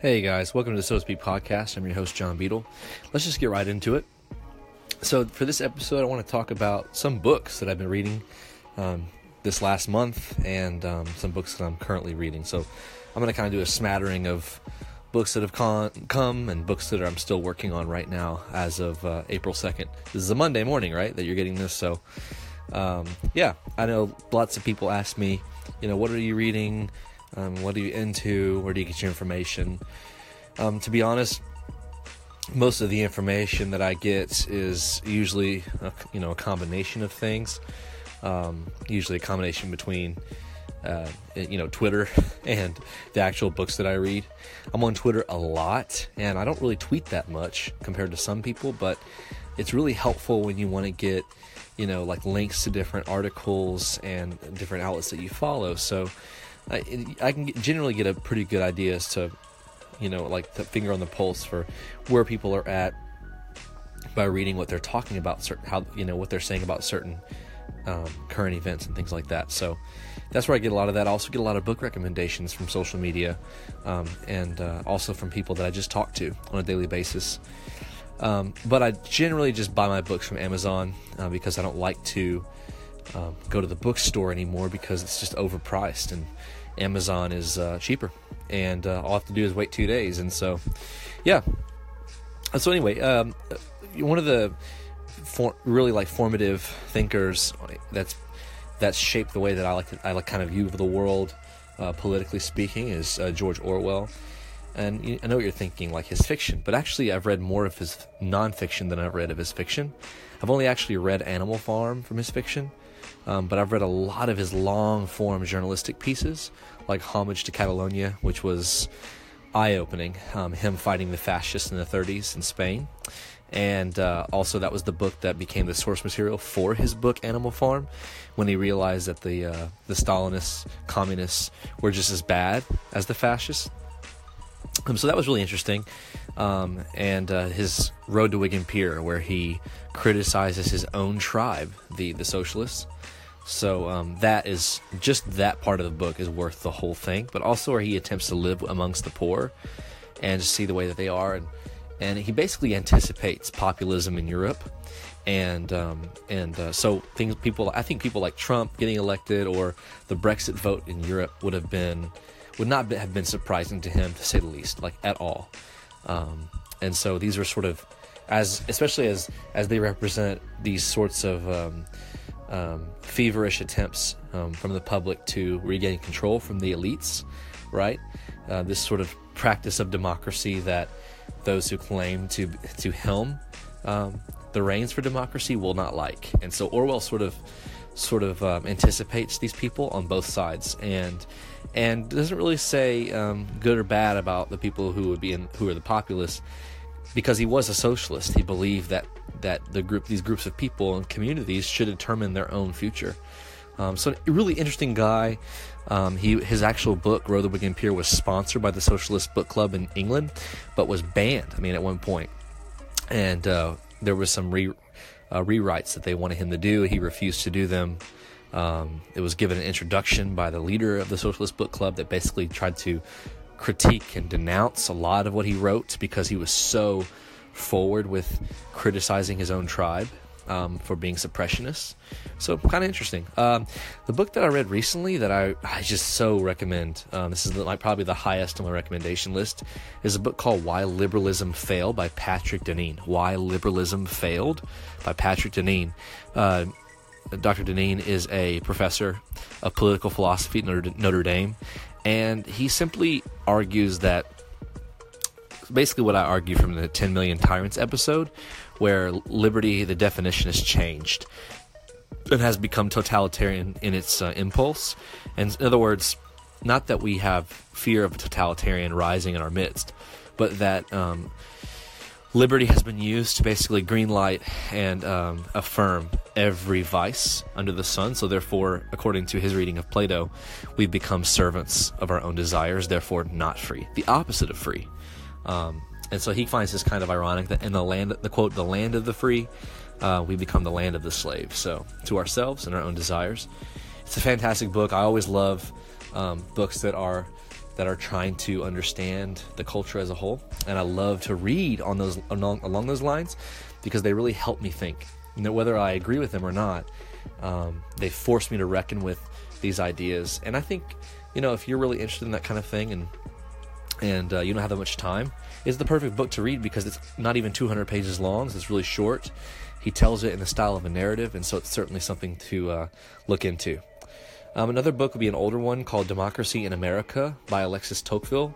Hey guys, welcome to the So to Speak podcast. I'm your host, John Beadle. Let's just get right into it. So, for this episode, I want to talk about some books that I've been reading um, this last month and um, some books that I'm currently reading. So, I'm going to kind of do a smattering of books that have con- come and books that I'm still working on right now as of uh, April 2nd. This is a Monday morning, right, that you're getting this. So, um, yeah, I know lots of people ask me, you know, what are you reading? Um, what are you into? Where do you get your information? Um, to be honest, most of the information that I get is usually, a, you know, a combination of things. Um, usually a combination between, uh, you know, Twitter and the actual books that I read. I'm on Twitter a lot, and I don't really tweet that much compared to some people, but it's really helpful when you want to get, you know, like links to different articles and different outlets that you follow. So I, I can generally get a pretty good idea as to, you know, like the finger on the pulse for where people are at by reading what they're talking about, certain how you know what they're saying about certain um, current events and things like that. So that's where I get a lot of that. I also get a lot of book recommendations from social media, um, and uh, also from people that I just talk to on a daily basis. Um, but I generally just buy my books from Amazon uh, because I don't like to um, go to the bookstore anymore because it's just overpriced and Amazon is uh, cheaper. And uh, all I have to do is wait two days. And so, yeah. So anyway, um, one of the for, really like formative thinkers that's that's shaped the way that I like to, I like kind of view the world, uh, politically speaking, is uh, George Orwell. And I know what you're thinking, like his fiction, but actually, I've read more of his nonfiction than I've read of his fiction. I've only actually read Animal Farm from his fiction, um, but I've read a lot of his long form journalistic pieces, like Homage to Catalonia, which was eye opening. Um, him fighting the fascists in the 30s in Spain. And uh, also, that was the book that became the source material for his book Animal Farm, when he realized that the uh, the Stalinists, communists, were just as bad as the fascists. Um, so that was really interesting. Um, and uh, his Road to Wigan Pier, where he criticizes his own tribe, the the socialists. So um, that is just that part of the book is worth the whole thing, but also where he attempts to live amongst the poor and see the way that they are, and and he basically anticipates populism in Europe, and um, and uh, so things people I think people like Trump getting elected or the Brexit vote in Europe would have been would not be, have been surprising to him to say the least, like at all. Um, and so these are sort of as especially as as they represent these sorts of um, um, feverish attempts um, from the public to regain control from the elites, right? Uh, this sort of practice of democracy that those who claim to to helm um, the reins for democracy will not like, and so Orwell sort of sort of um, anticipates these people on both sides, and and doesn't really say um, good or bad about the people who would be in, who are the populists, because he was a socialist. He believed that that the group, these groups of people and communities should determine their own future. Um, so, really interesting guy. Um, he his actual book, Road to Wigan Pier, was sponsored by the Socialist Book Club in England, but was banned. I mean, at one point, and uh, there was some re, uh, rewrites that they wanted him to do. He refused to do them. Um, it was given an introduction by the leader of the Socialist Book Club that basically tried to critique and denounce a lot of what he wrote because he was so forward with criticizing his own tribe um, for being suppressionists. So kind of interesting. Um, the book that I read recently that I, I just so recommend. Um, this is like probably the highest on my recommendation list. Is a book called Why Liberalism Failed by Patrick Deneen. Why Liberalism Failed by Patrick Deneen. Uh, Dr. Deneen is a professor of political philosophy at Notre Dame, and he simply argues that basically what I argue from the 10 Million Tyrants episode, where liberty, the definition has changed. It has become totalitarian in its uh, impulse. And in other words, not that we have fear of a totalitarian rising in our midst, but that um, liberty has been used to basically greenlight and um, affirm every vice under the sun. So, therefore, according to his reading of Plato, we've become servants of our own desires, therefore, not free. The opposite of free. Um, and so he finds this kind of ironic that in the land, the quote, the land of the free, uh, we become the land of the slave. So to ourselves and our own desires. It's a fantastic book. I always love um, books that are that are trying to understand the culture as a whole. And I love to read on those along, along those lines because they really help me think. You know, whether I agree with them or not, um, they force me to reckon with these ideas. And I think, you know, if you're really interested in that kind of thing and and uh, you don't have that much time, it's the perfect book to read because it's not even 200 pages long. So it's really short. He tells it in the style of a narrative, and so it's certainly something to uh, look into. Um, another book would be an older one called Democracy in America by Alexis Tocqueville.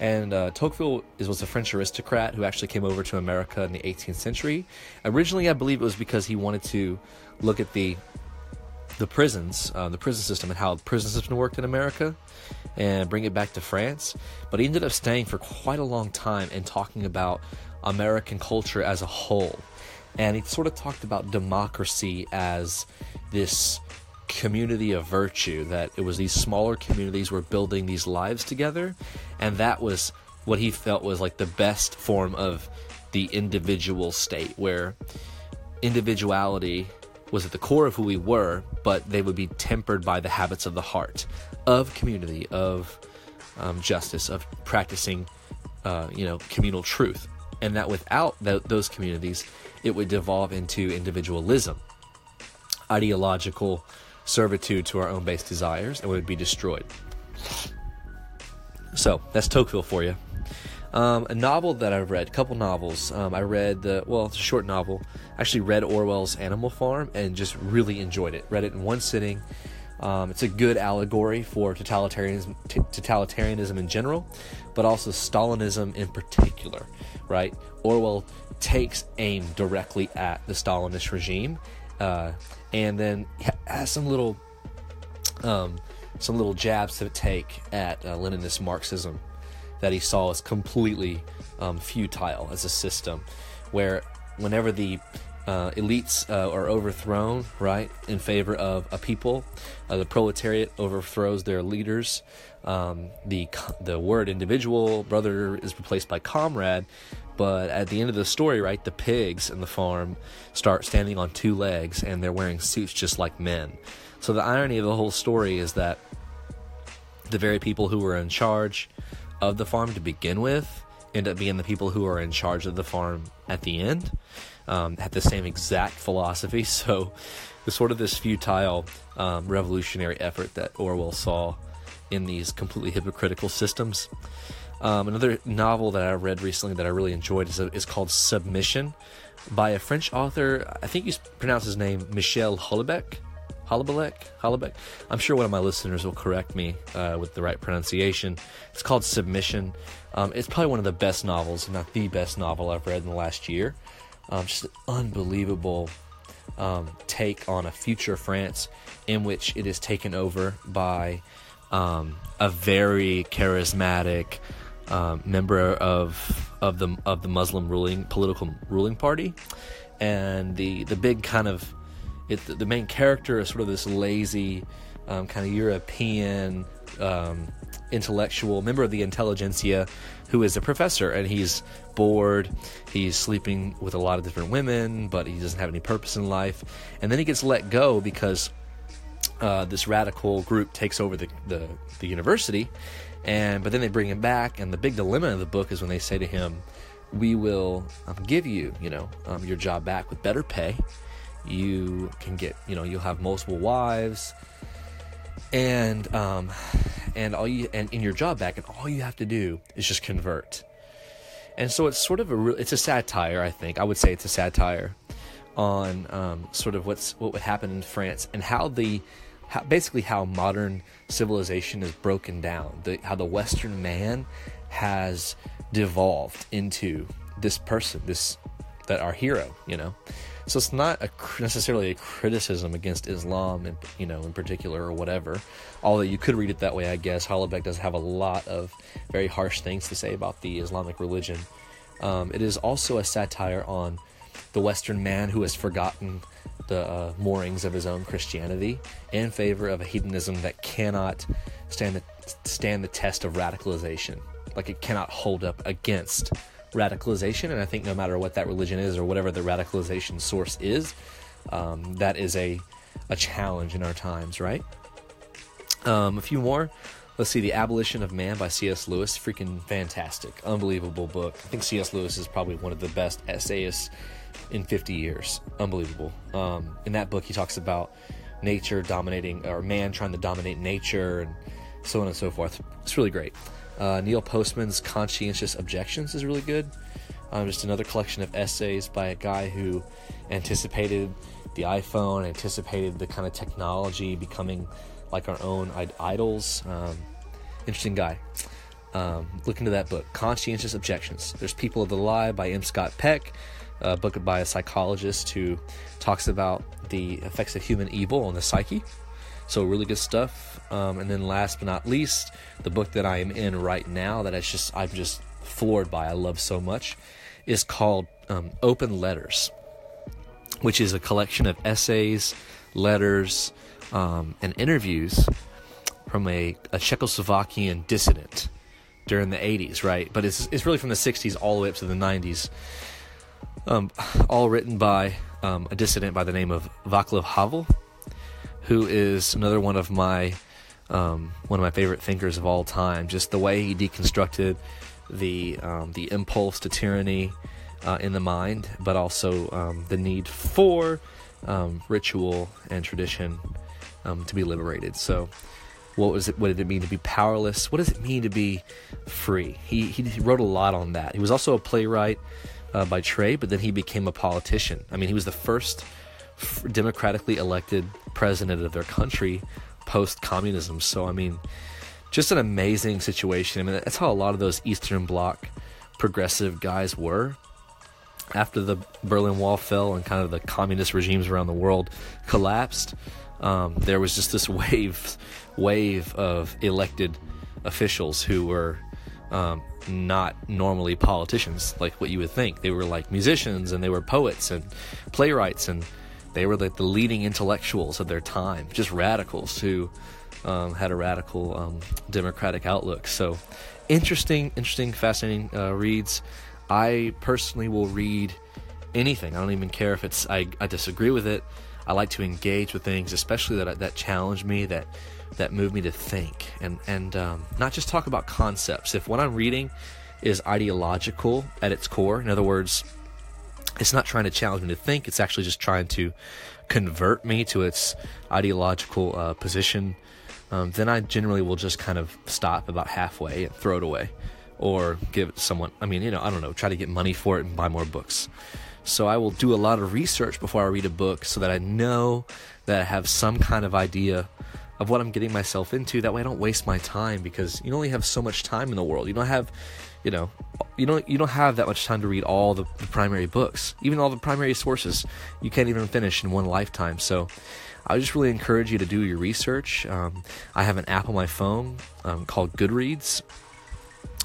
And uh, Tocqueville is, was a French aristocrat who actually came over to America in the 18th century. Originally, I believe it was because he wanted to look at the the prisons, uh, the prison system, and how the prison system worked in America, and bring it back to France. But he ended up staying for quite a long time and talking about American culture as a whole. And he sort of talked about democracy as this community of virtue that it was these smaller communities were building these lives together and that was what he felt was like the best form of the individual state where individuality was at the core of who we were but they would be tempered by the habits of the heart of community of um, justice of practicing uh, you know communal truth. And that without th- those communities it would devolve into individualism ideological servitude to our own base desires and would be destroyed. So that's Tocqueville for you. Um, a novel that I've read, a couple novels. Um, I read the well, it's a short novel. Actually read Orwell's Animal Farm and just really enjoyed it. Read it in one sitting. Um, it's a good allegory for totalitarianism, t- totalitarianism in general, but also Stalinism in particular. Right? Orwell takes aim directly at the Stalinist regime uh, and then has some little um, some little jabs to take at uh, Leninist Marxism that he saw as completely um, futile as a system, where whenever the uh, elites uh, are overthrown, right, in favor of a people, uh, the proletariat overthrows their leaders. Um, the the word individual brother is replaced by comrade, but at the end of the story, right, the pigs in the farm start standing on two legs and they're wearing suits just like men. So the irony of the whole story is that the very people who were in charge of the farm to begin with end up being the people who are in charge of the farm at the end. Um, the same exact philosophy. So, the sort of this futile um, revolutionary effort that Orwell saw in these completely hypocritical systems. Um, another novel that I read recently that I really enjoyed is, a, is called Submission by a French author. I think you pronounce his name Michel Houellebecq. Houellebecq? Houellebecq? I'm sure one of my listeners will correct me uh, with the right pronunciation. It's called Submission. Um, it's probably one of the best novels, if not the best novel I've read in the last year. Um, just an unbelievable um, take on a future France in which it is taken over by um, a very charismatic, um, member of of the of the Muslim ruling political ruling party, and the the big kind of it, the main character is sort of this lazy, um, kind of European um, intellectual member of the intelligentsia who is a professor. And he's bored he's sleeping with a lot of different women but he doesn't have any purpose in life. And then he gets let go because uh, this radical group takes over the, the, the university and but then they bring him back, and the big dilemma of the book is when they say to him, "We will um, give you, you know, um, your job back with better pay. You can get, you know, you'll have multiple wives, and um, and all you and in your job back, and all you have to do is just convert." And so it's sort of a real, it's a satire. I think I would say it's a satire on um, sort of what's what would happen in France and how the how, basically how modern civilization is broken down, the, how the Western man has devolved into this person, this that our hero, you know. So it's not a, necessarily a criticism against Islam, in, you know, in particular or whatever. Although you could read it that way, I guess. Houellebecq does have a lot of very harsh things to say about the Islamic religion. Um, it is also a satire on the Western man who has forgotten the uh, moorings of his own Christianity in favor of a hedonism that cannot stand the stand the test of radicalization. Like it cannot hold up against radicalization. And I think no matter what that religion is or whatever the radicalization source is, um, that is a a challenge in our times, right? Um, a few more. Let's see, The Abolition of Man by C.S. Lewis. Freaking fantastic. Unbelievable book. I think C.S. Lewis is probably one of the best essayists in 50 years. Unbelievable. Um, in that book, he talks about nature dominating, or man trying to dominate nature, and so on and so forth. It's really great. Uh, Neil Postman's Conscientious Objections is really good. Um, just another collection of essays by a guy who anticipated the iPhone, anticipated the kind of technology becoming like our own idols. Um, interesting guy. Um, look into that book, Conscientious Objections. There's People of the Lie by M. Scott Peck, a book by a psychologist who talks about the effects of human evil on the psyche. So really good stuff. Um, and then last but not least, the book that I am in right now that I just I'm just floored by. I love so much is called um, Open Letters, which is a collection of essays, letters, um, and interviews from a, a, Czechoslovakian dissident during the 80s, right? But it's, it's really from the 60s all the way up to the 90s. Um, all written by um, a dissident by the name of Václav Havel, who is another one of my um, one of my favorite thinkers of all time. Just the way he deconstructed the um, the impulse to tyranny uh, in the mind, but also um, the need for um, ritual and tradition to be liberated. So, what was it? What did it mean to be powerless? What does it mean to be free? He he wrote a lot on that. He was also a playwright uh, by trade, but then he became a politician. I mean, he was the first democratically elected president of their country post communism. So, I mean, just an amazing situation. I mean, that's how a lot of those Eastern Bloc progressive guys were. After the Berlin Wall fell and kind of the communist regimes around the world collapsed, um, there was just this wave, wave of elected officials who were um, not normally politicians like what you would think. They were like musicians and they were poets and playwrights and they were like the leading intellectuals of their time, just radicals who um, had a radical um, democratic outlook. So interesting, interesting, fascinating uh, reads. I personally will read anything. I don't even care if it's I, I disagree with it. I like to engage with things, especially that that challenge me, that that move me to think, and and um, not just talk about concepts. If what I'm reading is ideological at its core, in other words, it's not trying to challenge me to think. It's actually just trying to convert me to its ideological uh, position. Um, then I generally will just kind of stop about halfway and throw it away, or give it to someone. I mean, you know, I don't know, try to get money for it and buy more books. So I will do a lot of research before I read a book so that I know that I have some kind of idea of what I'm getting myself into. That way I don't waste my time because you only have so much time in the world. You don't have, you know, you don't you don't have that much time to read all the, the primary books, even all the primary sources. You can't even finish in one lifetime. So I just really encourage you to do your research. Um, I have an app on my phone um, called Goodreads.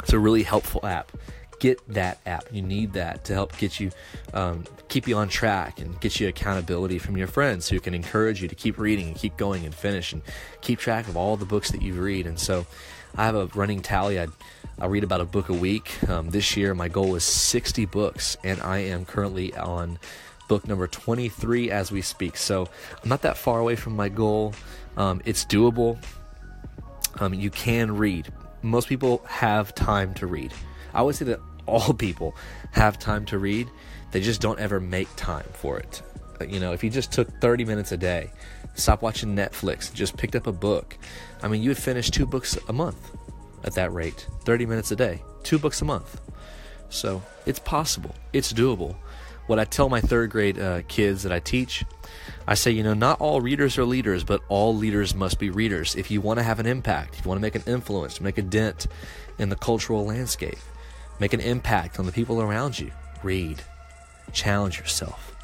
It's a really helpful app get that app. You need that to help get you, um, keep you on track and get you accountability from your friends who can encourage you to keep reading and keep going and finish and keep track of all the books that you read. And so I have a running tally. I, I read about a book a week. Um, this year, my goal is 60 books, and I am currently on book number 23 as we speak. So I'm not that far away from my goal. Um, it's doable. Um, you can read. Most people have time to read. I would say that all people have time to read, they just don't ever make time for it. You know, if you just took 30 minutes a day, stop watching Netflix, just picked up a book, I mean, you would finish two books a month at that rate 30 minutes a day, two books a month. So it's possible, it's doable. What I tell my third grade uh, kids that I teach, I say, you know, not all readers are leaders, but all leaders must be readers. If you want to have an impact, if you want to make an influence, make a dent in the cultural landscape, Make an impact on the people around you. Read. Challenge yourself.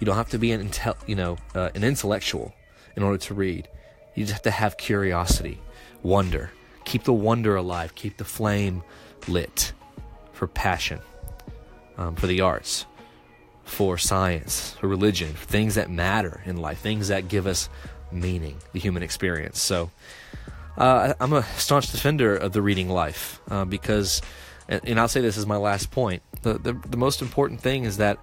You don't have to be an intel, you know, uh, an intellectual in order to read. You just have to have curiosity, wonder. Keep the wonder alive. Keep the flame lit for passion, um, for the arts, for science, for religion, for things that matter in life, things that give us meaning, the human experience. So, uh, I'm a staunch defender of the reading life uh, because and, and I'll say this as my last point. The, the, the most important thing is that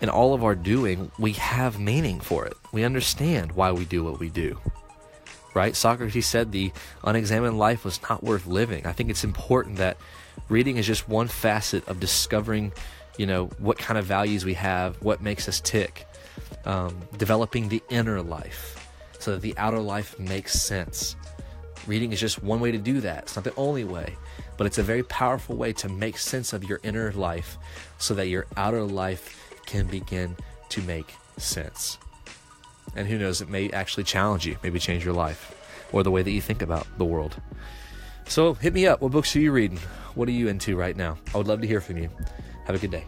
in all of our doing, we have meaning for it. We understand why we do what we do. right? Socrates said the unexamined life was not worth living. I think it's important that reading is just one facet of discovering, you know, what kind of values we have, what makes us tick, um, developing the inner life so that the outer life makes sense. Reading is just one way to do that. It's not the only way, but it's a very powerful way to make sense of your inner life so that your outer life can begin to make sense. And who knows, it may actually challenge you, maybe change your life or the way that you think about the world. So hit me up. What books are you reading? What are you into right now? I would love to hear from you. Have a good day.